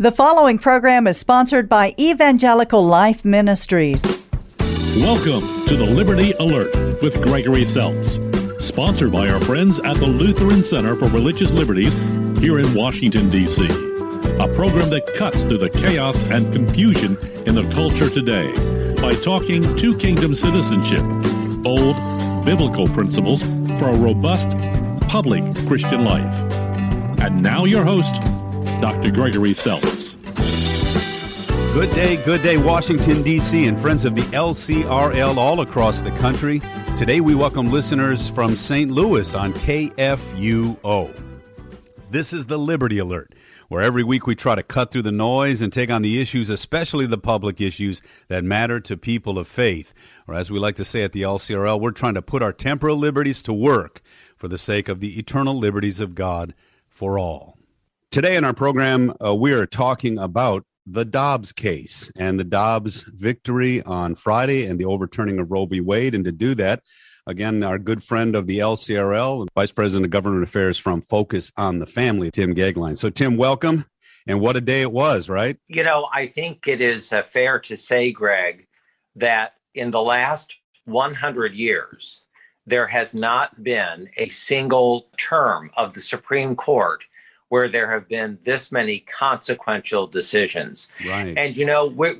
The following program is sponsored by Evangelical Life Ministries. Welcome to the Liberty Alert with Gregory Seltz, sponsored by our friends at the Lutheran Center for Religious Liberties here in Washington, D.C. A program that cuts through the chaos and confusion in the culture today by talking two kingdom citizenship, bold biblical principles for a robust public Christian life. And now, your host, Dr. Gregory Seltz. Good day, good day, Washington, D.C., and friends of the LCRL all across the country. Today we welcome listeners from St. Louis on KFUO. This is the Liberty Alert, where every week we try to cut through the noise and take on the issues, especially the public issues that matter to people of faith. Or as we like to say at the LCRL, we're trying to put our temporal liberties to work for the sake of the eternal liberties of God for all. Today in our program, uh, we are talking about the Dobbs case and the Dobbs victory on Friday and the overturning of Roe v. Wade. And to do that, again, our good friend of the LCRL, Vice President of Government Affairs from Focus on the Family, Tim Goeglein. So, Tim, welcome. And what a day it was, right? You know, I think it is uh, fair to say, Greg, that in the last 100 years, there has not been a single term of the Supreme Court where there have been this many consequential decisions. Right. And, you know, we're,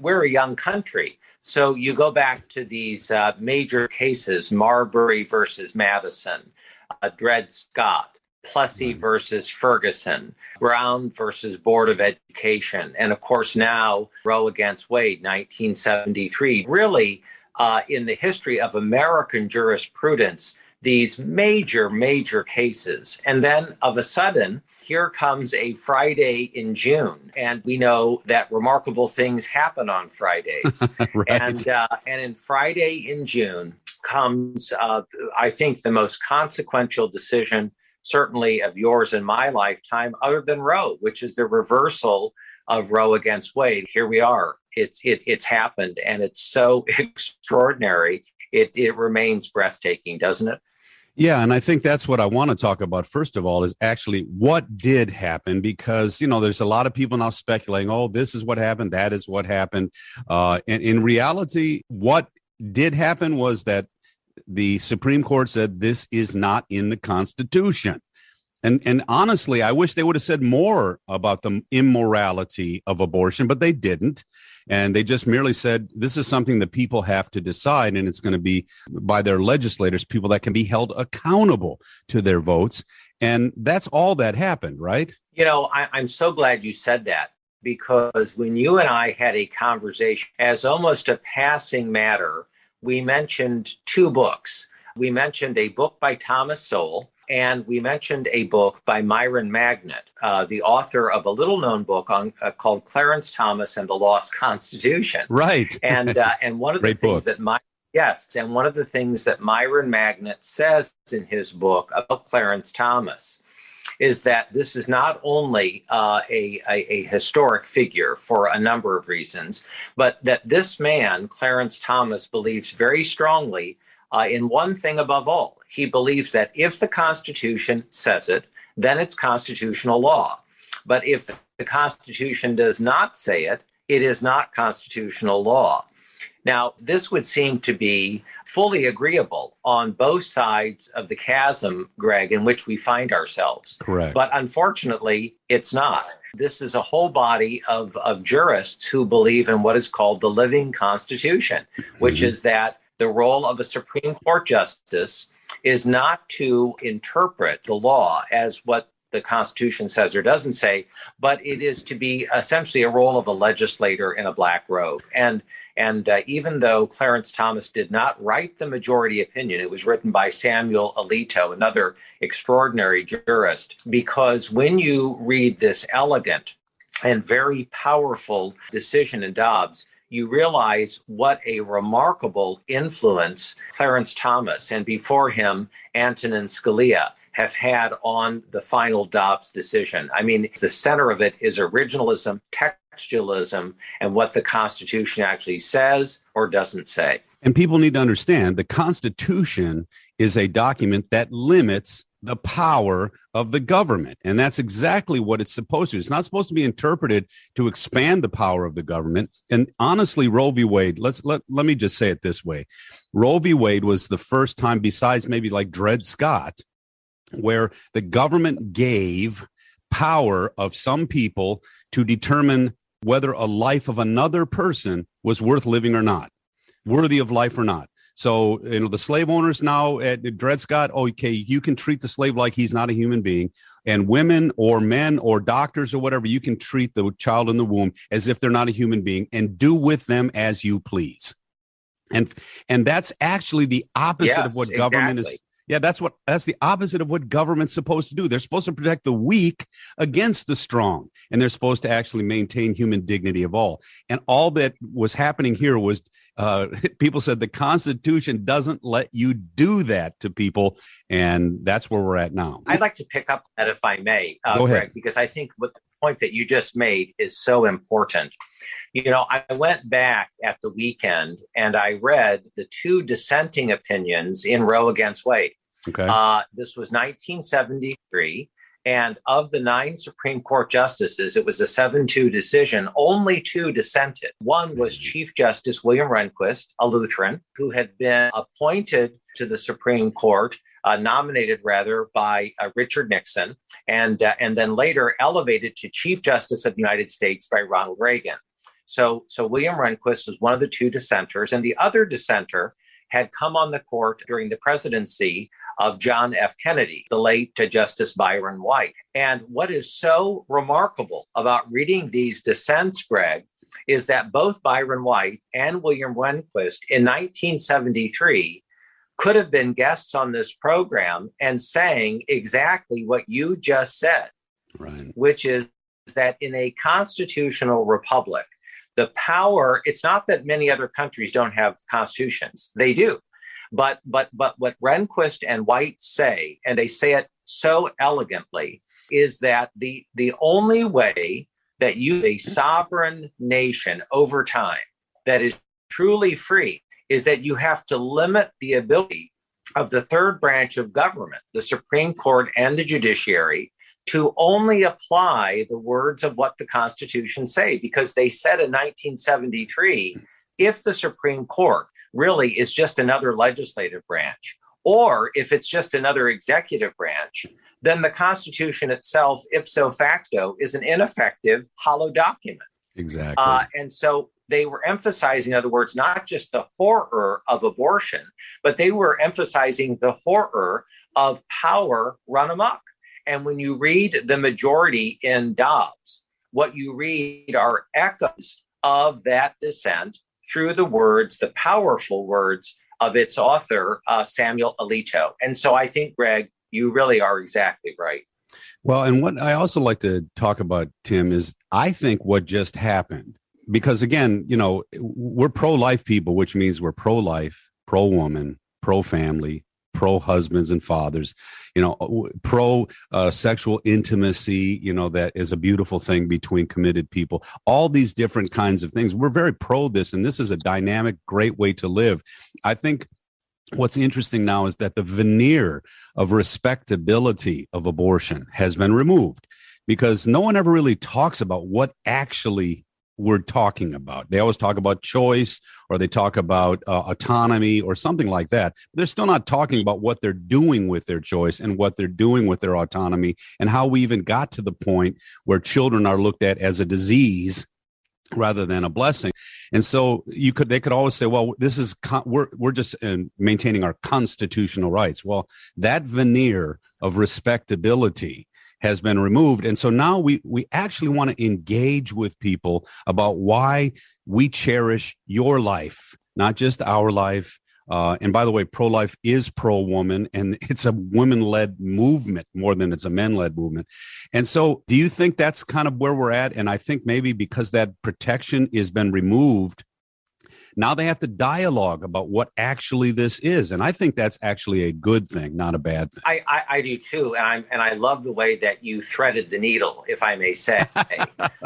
we're a young country. So you go back to these uh, major cases Marbury versus Madison, uh, Dred Scott, Plessy right. versus Ferguson, Brown versus Board of Education, and of course now Roe against Wade, 1973. Really, uh, in the history of American jurisprudence, these major, major cases. And then of a sudden, here comes a Friday in June, and we know that remarkable things happen on Fridays. right. And uh, and in Friday in June comes, uh, I think, the most consequential decision, certainly of yours in my lifetime, other than Roe, which is the reversal of Roe against Wade. Here we are. It's it, it's happened, and it's so extraordinary. It it remains breathtaking, doesn't it? Yeah, and I think that's what I want to talk about first of all is actually what did happen because you know there's a lot of people now speculating, oh, this is what happened, that is what happened. Uh, and in reality, what did happen was that the Supreme Court said this is not in the Constitution. And and honestly, I wish they would have said more about the immorality of abortion, but they didn't. And they just merely said this is something that people have to decide, and it's going to be by their legislators, people that can be held accountable to their votes. And that's all that happened, right? You know, I, I'm so glad you said that because when you and I had a conversation as almost a passing matter, we mentioned two books. We mentioned a book by Thomas Sowell and we mentioned a book by Myron Magnet, uh, the author of a little known book on, uh, called Clarence Thomas and the Lost Constitution. Right. And, uh, and one of the things book. that my Yes, and one of the things that Myron Magnet says in his book about Clarence Thomas is that this is not only uh, a, a, a, historic figure for a number of reasons, but that this man, Clarence Thomas, believes very strongly uh, in one thing above all. He believes that if the Constitution says it, then it's constitutional law. But if the Constitution does not say it, it is not constitutional law. Now, this would seem to be fully agreeable on both sides of the chasm, Greg, in which we find ourselves. Correct. But unfortunately, it's not. This is a whole body of, of jurists who believe in what is called the living Constitution, which mm-hmm. is that the role of a Supreme Court justice is not to interpret the law as what the Constitution says or doesn't say, but it is to be essentially a role of a legislator in a black robe. And and uh, even though Clarence Thomas did not write the majority opinion, it was written by Samuel Alito, another extraordinary jurist. Because when you read this elegant and very powerful decision in Dobbs, you realize what a remarkable influence Clarence Thomas and before him, Antonin Scalia have had on the final Dobbs decision. I mean, the center of it is originalism, textualism, and what the Constitution actually says or doesn't say. And people need to understand the Constitution is a document that limits the power of the government. And that's exactly what it's supposed to. It's not supposed to be interpreted to expand the power of the government. And honestly, Roe v. Wade, let's let, let me just say it this way. Roe v. Wade was the first time, besides maybe like Dred Scott, where the government gave power of some people to determine whether a life of another person was worth living or not, worthy of life or not. So, you know, the slave owners now at Dred Scott, okay, you can treat the slave like he's not a human being. And women or men or doctors or whatever, you can treat the child in the womb as if they're not a human being and do with them as you please. And and that's actually the opposite Yes, of what government exactly. is. Yeah, that's what that's the opposite of what government's supposed to do. They're supposed to protect the weak against the strong, and they're supposed to actually maintain human dignity of all. And all that was happening here was uh, people said the Constitution doesn't let you do that to people, and that's where we're at now. I'd like to pick up that if I may, uh, Go ahead. Greg, because I think what the point that you just made is so important. You know, I went back at the weekend and I read the two dissenting opinions in Roe against Wade. Okay, Uh, this was 1973. And of the nine Supreme Court justices, it was a 7 2 decision. Only two dissented. One was Chief Justice William Rehnquist, a Lutheran, who had been appointed to the Supreme Court, uh, nominated rather by uh, Richard Nixon, and, uh, and then later elevated to Chief Justice of the United States by Ronald Reagan. So, so William Rehnquist was one of the two dissenters, and the other dissenter had come on the court during the presidency of John F. Kennedy, the late Justice Byron White. And what is so remarkable about reading these dissents, Greg, is that both Byron White and William Rehnquist in 1973 could have been guests on this program and saying exactly what you just said right. which is that in a constitutional republic, the power, it's not that many other countries don't have constitutions. They do. But but but what Rehnquist and White say, and they say it so elegantly, is that the the only way that you a sovereign nation over time that is truly free is that you have to limit the ability of the third branch of government, the Supreme Court and the judiciary, to only apply the words of what the Constitution say, because they said in 1973, if the Supreme Court really is just another legislative branch, or if it's just another executive branch, then the Constitution itself, ipso facto, is an ineffective, hollow document. Exactly. Uh, and so they were emphasizing, in other words, not just the horror of abortion, but they were emphasizing the horror of power run amok. And when you read the majority in Dobbs, what you read are echoes of that dissent through the words, the powerful words of its author, uh, Samuel Alito. And so I think, Greg, you really are exactly right. Well, and what I also like to talk about, Tim, is I think what just happened, because again, you know, we're pro life people, which means we're pro life, pro woman, pro family, pro husbands and fathers, you know, pro uh, sexual intimacy, you know, that is a beautiful thing between committed people, all these different kinds of things. We're very pro this, and this is a dynamic, great way to live. I think what's interesting now is that the veneer of respectability of abortion has been removed because no one ever really talks about what actually we're talking about. They always talk about choice or they talk about uh, autonomy or something like that. They're still not talking about what they're doing with their choice and what they're doing with their autonomy and how we even got to the point where children are looked at as a disease rather than a blessing. And so you could they could always say, well, this is con- we're we're just uh, maintaining our constitutional rights. Well, that veneer of respectability has been removed. And so now we we actually want to engage with people about why we cherish your life not just our life. Uh, and by the way pro-life is pro-woman and it's a women-led movement more than it's a men-led movement. And so do you think that's kind of where we're at? And i think maybe because that protection has been removed now they have to dialogue about what actually this is and i think that's actually a good thing not a bad thing I, I, I do too, and I'm and I love the way that you threaded the needle, if I may say,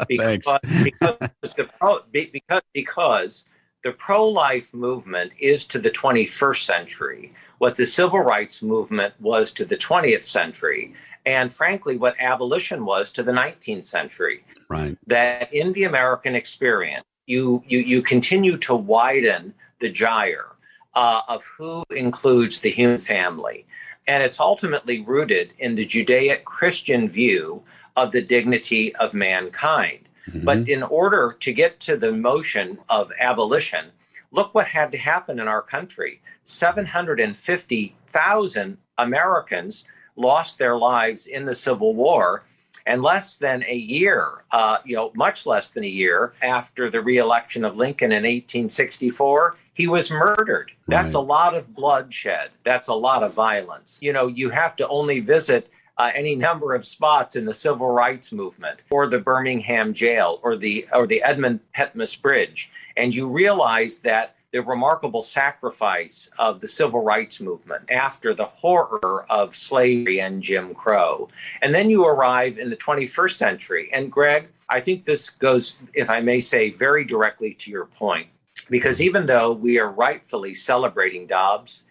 because Thanks. because the pro, because, because the pro life movement is to the 21st century what the civil rights movement was to the 20th century, and frankly, what abolition was to the 19th century. Right. That in the American experience, you, you, you continue to widen the gyre uh, of who includes the human family. And it's ultimately rooted in the Judaic Christian view of the dignity of mankind. Mm-hmm. But in order to get to the motion of abolition, look what had to happen in our country. 750,000 Americans lost their lives in the Civil War. And less than a year, uh, you know, much less than a year after the reelection of Lincoln in 1864, he was murdered. That's right. a lot of bloodshed. That's a lot of violence. You know, you have to only visit uh, any number of spots in the civil rights movement or the Birmingham jail or the or the Edmund Pettus Bridge and you realize that the remarkable sacrifice of the civil rights movement after the horror of slavery and Jim Crow. And then you arrive in the 21st century. And Greg, I think this goes, if I may say, very directly to your point, because even though we are rightfully celebrating Dobbs,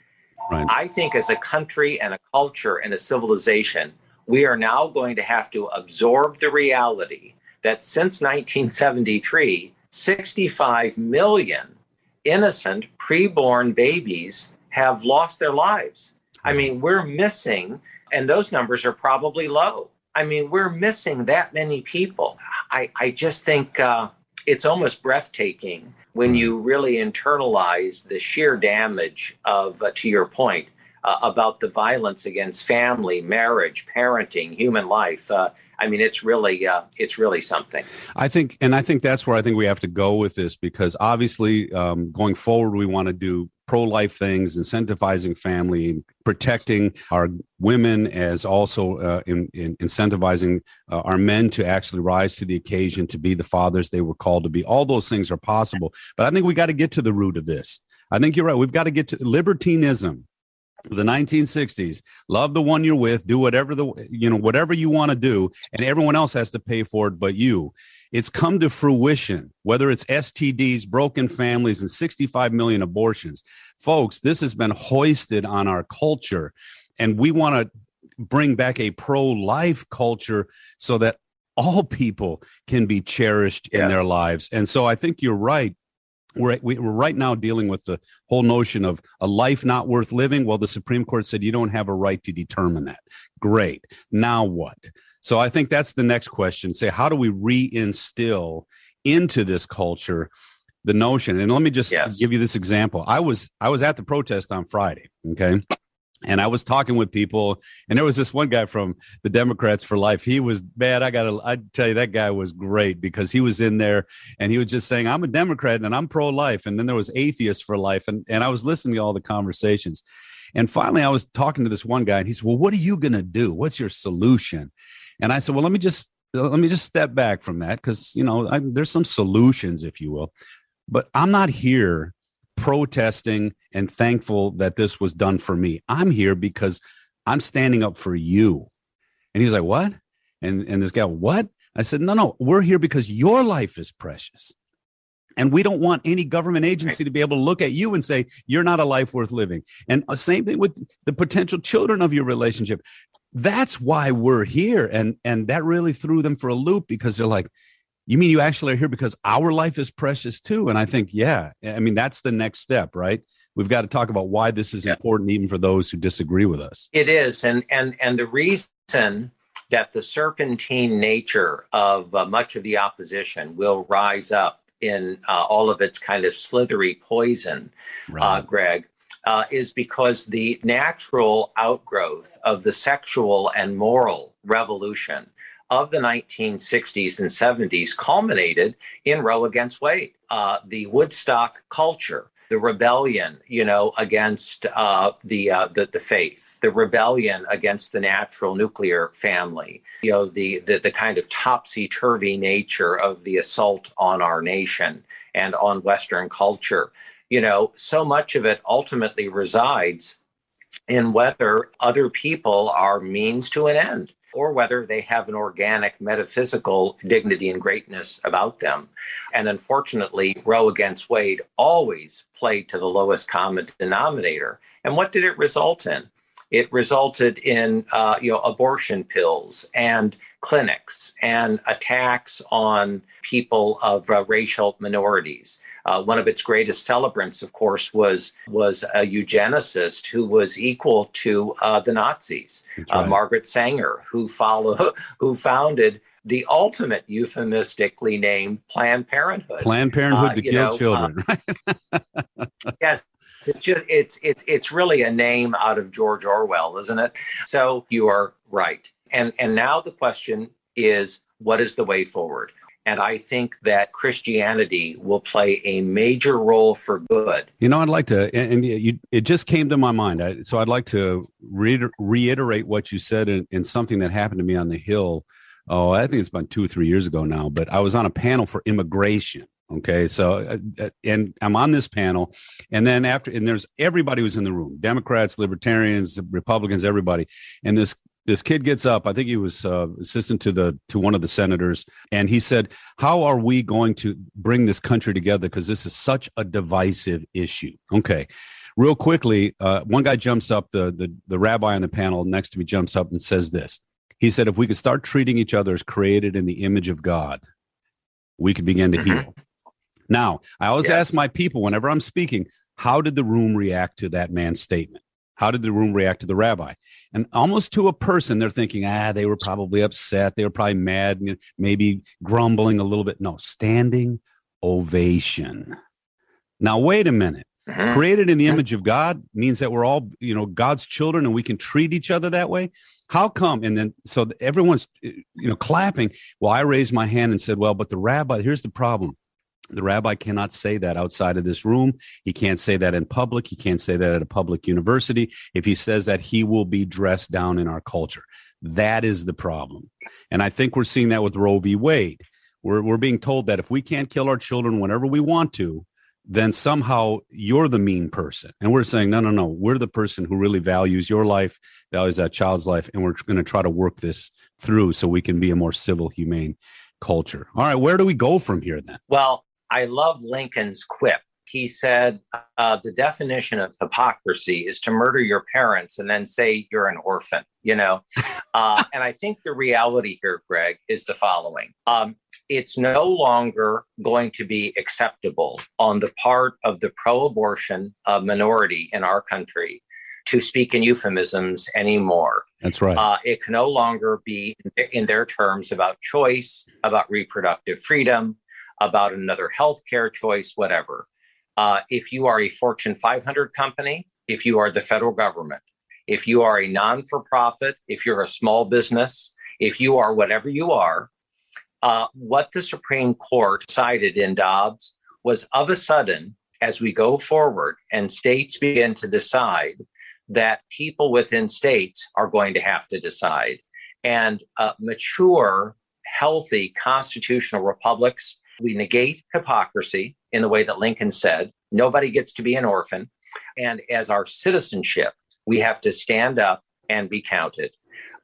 Right. I think as a country and a culture and a civilization, we are now going to have to absorb the reality that since 1973, 65 million innocent preborn babies have lost their lives. I mean, we're missing, and those numbers are probably low. I mean, we're missing that many people. I, I just think uh, it's almost breathtaking when you really internalize the sheer damage of, uh, to your point, uh, about the violence against family, marriage, parenting, human life. Uh, I mean, it's really, uh, it's really something. I think, and I think that's where I think we have to go with this because obviously, um, going forward, we want to do pro-life things, incentivizing family, protecting our women, as also uh, in, in incentivizing uh, our men to actually rise to the occasion to be the fathers they were called to be. All those things are possible, but I think we got to get to the root of this. I think you're right. We've got to get to libertinism the 1960s love the one you're with do whatever the you know whatever you want to do and everyone else has to pay for it but you. It's come to fruition whether it's stds broken families and 65 million abortions. Folks this has been hoisted on our culture and we want to bring back a pro-life culture so that all people can be cherished yeah. in their lives. And so i think you're right we're, we're right now dealing with the whole notion of a life not worth living. Well, the Supreme Court said you don't have a right to determine that. Great. Now what? So I think that's the next question. Say, how do we reinstill into this culture the notion? And let me just yes. give you this example. I was I was at the protest on Friday. Okay and I was talking with people, and there was this one guy from the Democrats for Life. He was bad. I gotta, I tell you, that guy was great because he was in there and he was just saying, "I'm a Democrat and I'm pro-life." And then there was atheists for life, and and I was listening to all the conversations, and finally I was talking to this one guy, and he said, "Well, what are you gonna do? What's your solution?" And I said, "Well, let me just let me just step back from that because you know I, there's some solutions, if you will, but I'm not here protesting and thankful that this was done for me. I'm here because I'm standing up for you. And he was like, What? And, and this guy, What? I said, No, no, we're here because your life is precious. And we don't want any government agency to be able to look at you and say, You're not a life worth living. And uh, same thing with the potential children of your relationship. That's why we're here. And, and that really threw them for a loop because they're like, you mean you actually are here because our life is precious too and i think yeah i mean that's the next step right we've got to talk about why this is yeah. important even for those who disagree with us it is and and and the reason that the serpentine nature of uh, much of the opposition will rise up in uh, all of its kind of slithery poison uh, right. uh, greg uh, is because the natural outgrowth of the sexual and moral revolution of the 1960s and 70s culminated in Roe against Wade, uh, the Woodstock culture, the rebellion, you know, against uh, the, uh, the the faith, the rebellion against the natural nuclear family, you know, the the, the kind of topsy turvy nature of the assault on our nation and on Western culture. You know, so much of it ultimately resides in whether other people are means to an end or whether they have an organic metaphysical dignity and greatness about them. And unfortunately, Roe against Wade always played to the lowest common denominator. And what did it result in? It resulted in uh, you know abortion pills and clinics and attacks on people of uh, racial minorities. Uh, one of its greatest celebrants, of course, was was a eugenicist who was equal to uh, the Nazis, uh. Margaret Sanger, who follow, who founded the ultimate euphemistically named Planned Parenthood. Planned Parenthood uh, to kill know, children. yes, it's just it's it's it's really a name out of George Orwell, isn't it? So you are right. And and now the question is what is the way forward? And I think that Christianity will play a major role for good. You know, I'd like to, and you, it just came to my mind. I, so I'd like to re- reiterate what you said in, in, something that happened to me on the Hill. Oh, I think it's about two or three years ago now, but I was on a panel for immigration. Okay. So, uh, uh and I'm on this panel. And then after, and there's everybody was in the room Democrats, Libertarians, Republicans, everybody. And this this kid gets up i think he was uh, assistant to the to one of the senators and he said how are we going to bring this country together? Because this is such a divisive issue. Okay. Real quickly uh, one guy jumps up the, the the rabbi on the panel next to me jumps up and says this. He said if we could start treating each other as created in the image of god we could begin to mm-hmm. heal. Now i always yes. ask my people whenever i'm speaking how did the room react to that man's statement how did the room react to the rabbi? And almost to a person, they're thinking, ah, they were probably upset. They were probably mad, maybe grumbling a little bit. No, standing ovation. Now, wait a minute. Mm-hmm. Created in the image of God means that we're all, you know, God's children and we can treat each other that way. How come? And then, so everyone's, you know, clapping. Well, I raised my hand and said, well, but the rabbi, here's the problem the rabbi cannot say that outside of this room. He can't say that in public. He can't say that at a public university. If he says that, he will be dressed down in our culture. That is the problem. And I think we're seeing that with Roe v. Wade. We're, we're being told that if we can't kill our children whenever we want to, then somehow you're the mean person. And we're saying, no, no, no, we're the person who really values your life, values that child's life. And we're going to try to work this through so we can be a more civil, humane culture. All right, where do we go from here then? Well, I love Lincoln's quip. He said, uh, the definition of hypocrisy is to murder your parents and then say you're an orphan, you know? Uh, and I think the reality here, Greg, is the following um, it's no longer going to be acceptable on the part of the pro abortion uh, minority in our country to speak in euphemisms anymore. That's right. Uh, it can no longer be, in their terms, about choice, about reproductive freedom, about another healthcare choice, whatever. Uh, if you are a Fortune 500 company, if you are the federal government, if you are a non for profit, if you're a small business, if you are whatever you are, uh, what the Supreme Court decided in Dobbs was of a sudden, as we go forward and states begin to decide, that people within states are going to have to decide. And uh, mature, healthy constitutional republics we negate hypocrisy in the way that Lincoln said nobody gets to be an orphan. And as our citizenship, we have to stand up and be counted.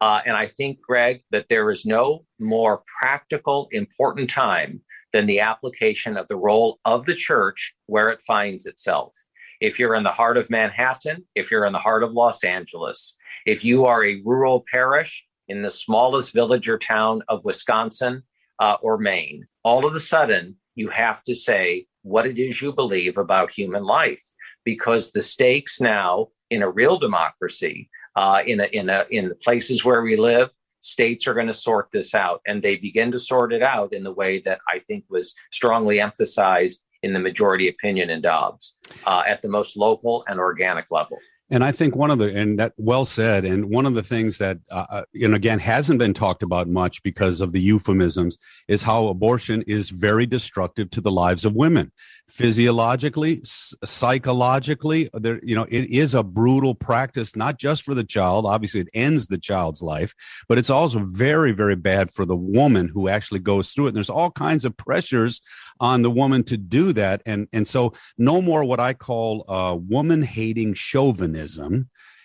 Uh, and I think, Greg, that there is no more practical, important time than the application of the role of the church where it finds itself. If you're in the heart of Manhattan, if you're in the heart of Los Angeles, if you are a rural parish in the smallest village or town of Wisconsin, uh, or Maine, all of a sudden you have to say what it is you believe about human life because the stakes now in a real democracy, uh, in a, in a, in the places where we live, states are going to sort this out, and they begin to sort it out in the way that I think was strongly emphasized in the majority opinion in Dobbs uh, at the most local and organic level. And I think one of the, and that well said, and one of the things that, uh, uh you know, again, hasn't been talked about much because of the euphemisms is how abortion is very destructive to the lives of women. Physiologically, psychologically, there, you know, it is a brutal practice, not just for the child. Obviously, it ends the child's life, but it's also very, very bad for the woman who actually goes through it. And there's all kinds of pressures on the woman to do that. And, and so, no more what I call uh, woman hating chauvinism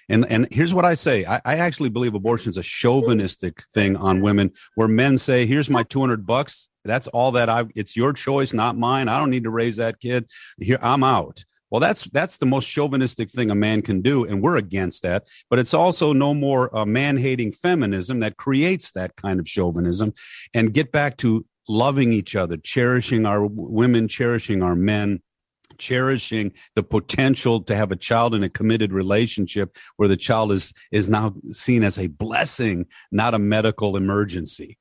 And and here's what I say: I, I actually believe abortion is a chauvinistic thing on women, where men say, "Here's my 200 bucks. That's all that I. It's your choice, not mine. I don't need to raise that kid. Here, I'm out." Well, that's that's the most chauvinistic thing a man can do, and we're against that. But it's also no more uh, man-hating feminism that creates that kind of chauvinism. And get back to loving each other, cherishing our women, cherishing our men, cherishing the potential to have a child in a committed relationship where the child is is now seen as a blessing, not a medical emergency.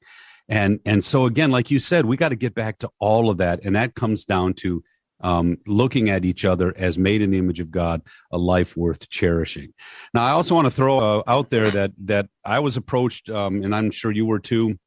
And and so again, like you said, we got to get back to all of that, and that comes down to um, looking at each other as made in the image of God, a life worth cherishing. Now, I also want to throw uh, out there that that I was approached, um, and I'm sure you were too,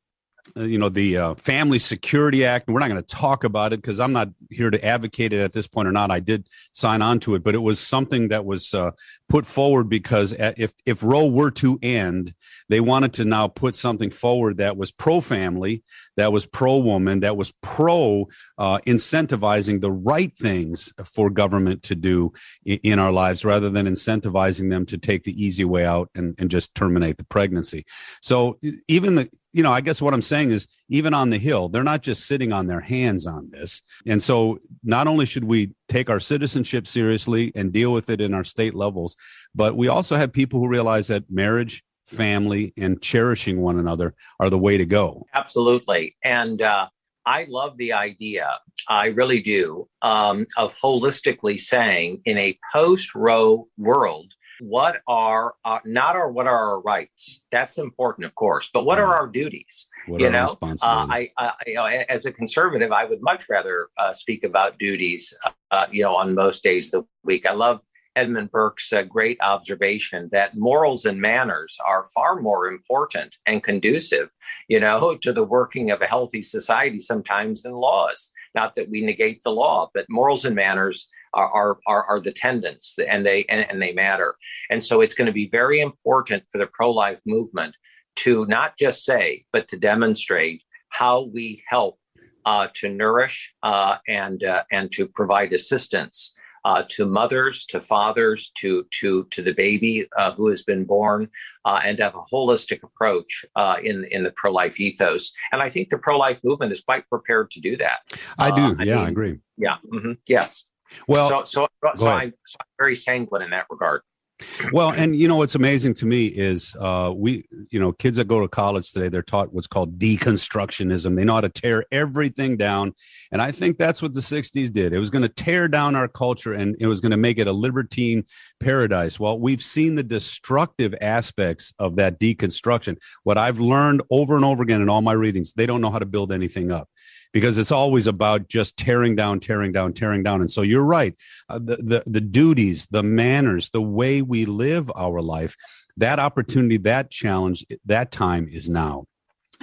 you know the uh, family security act we're not going to talk about it because i'm not here to advocate it at this point or not. I did sign on to it but it was something that was uh, put forward because if if roe were to end they wanted to now put something forward that was pro family that was pro woman that was pro uh, incentivizing the right things for government to do in, in, our lives rather than incentivizing them to take the easy way out and, and just terminate the pregnancy. So even the you know, I guess what I'm saying is even on the Hill, they're not just sitting on their hands on this. And so not only should we take our citizenship seriously and deal with it in our state levels, but we also have people who realize that marriage, family, and cherishing one another are the way to go. Absolutely. And, uh, I love the idea, I really do, um, of holistically saying in a post Roe world, what are uh, not our what are our rights? That's important of course but what are mm-hmm. our duties? What you know uh, I, I, you know as a conservative i would much rather uh, speak about duties uh, you know on most days of the week. I love edmund burke's uh, great observation that morals and manners are far more important and conducive you know to the working of a healthy society sometimes than laws. Not that we negate the law but morals and manners are, are, are the tendons and they and, and they matter. And so it's going to be very important for the pro-life movement to not just say, but to demonstrate how we help uh, to nourish uh, and uh, and to provide assistance uh, to mothers, to fathers, to to to the baby uh, who has been born, uh, and to have a holistic approach in in the pro life ethos. And I think the pro life movement is quite prepared to do that. I do. yeah, I, mean, I agree. Yeah. Mm-hmm, yes. Well, so so, so, I'm, so I'm very sanguine in that regard. Well, and you know what's amazing to me is uh, we, you know, kids that go to college today, they're taught what's called deconstructionism. They know how to tear everything down, and I think that's what the '60s did. It was going to tear down our culture, and it was going to make it a libertine paradise. Well, we've seen the destructive aspects of that deconstruction. What I've learned over and over again in all my readings, they don't know how to build anything up because it's always about just tearing down, tearing down, tearing down. And so you're right. Uh, the, the, the duties, the manners, the way we live our life, that opportunity, that challenge, that time is now.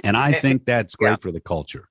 And I think that's great yeah. for the culture.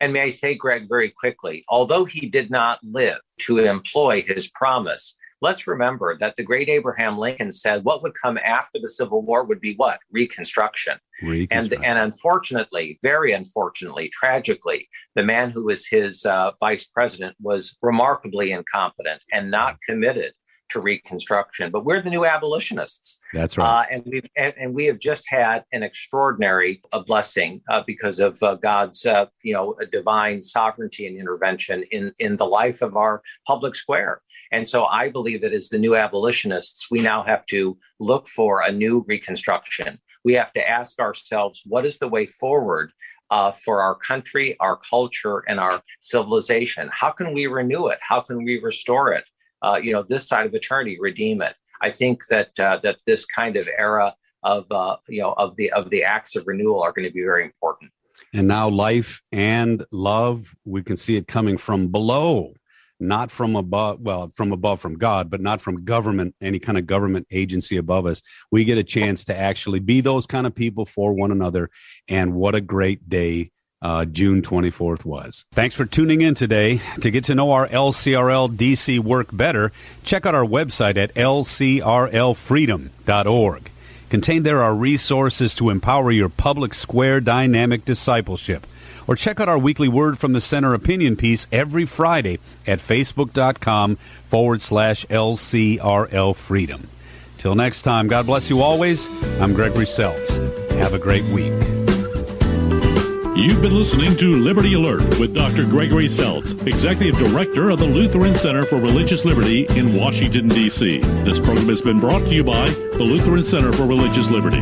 And may I say, Greg, very quickly, although he did not live to employ his promise, let's remember that the great Abraham Lincoln said what would come after the Civil War would be what? Reconstruction. Reconstruction. And, and unfortunately, very unfortunately, tragically, the man who was his uh, vice president was remarkably incompetent and not committed to Reconstruction. But we're the new abolitionists. That's right. Uh, and we've and, and, we have just had an extraordinary uh, blessing uh, because of uh, God's uh, you know divine sovereignty and intervention in in the life of our public square. And so I believe that as the new abolitionists, we now have to look for a new reconstruction. We have to ask ourselves, what is the way forward uh, for our country, our culture, and our civilization? How can we renew it? How can we restore it? Uh, you know, this side of eternity, redeem it. I think that uh, that this kind of era of uh, you know of the of the acts of renewal are going to be very important. And now, life and love, we can see it coming from below not from above, well, from above from God, but not from government, any kind of government agency above us. We get a chance to actually be those kind of people for one another. And what a great day uh, June 24th was. Thanks for tuning in today. To get to know our LCRL DC work better, check out our website at lcrlfreedom.org. Contained there are resources to empower your public square dynamic discipleship or check out our weekly Word from the Center opinion piece every Friday at facebook.com forward slash LCRL Freedom. Till next time, God bless you always. I'm Gregory Seltz. Have a great week. You've been listening to Liberty Alert with Dr. Gregory Seltz, Executive Director of the Lutheran Center for Religious Liberty in Washington, D.C. This program has been brought to you by the Lutheran Center for Religious Liberty.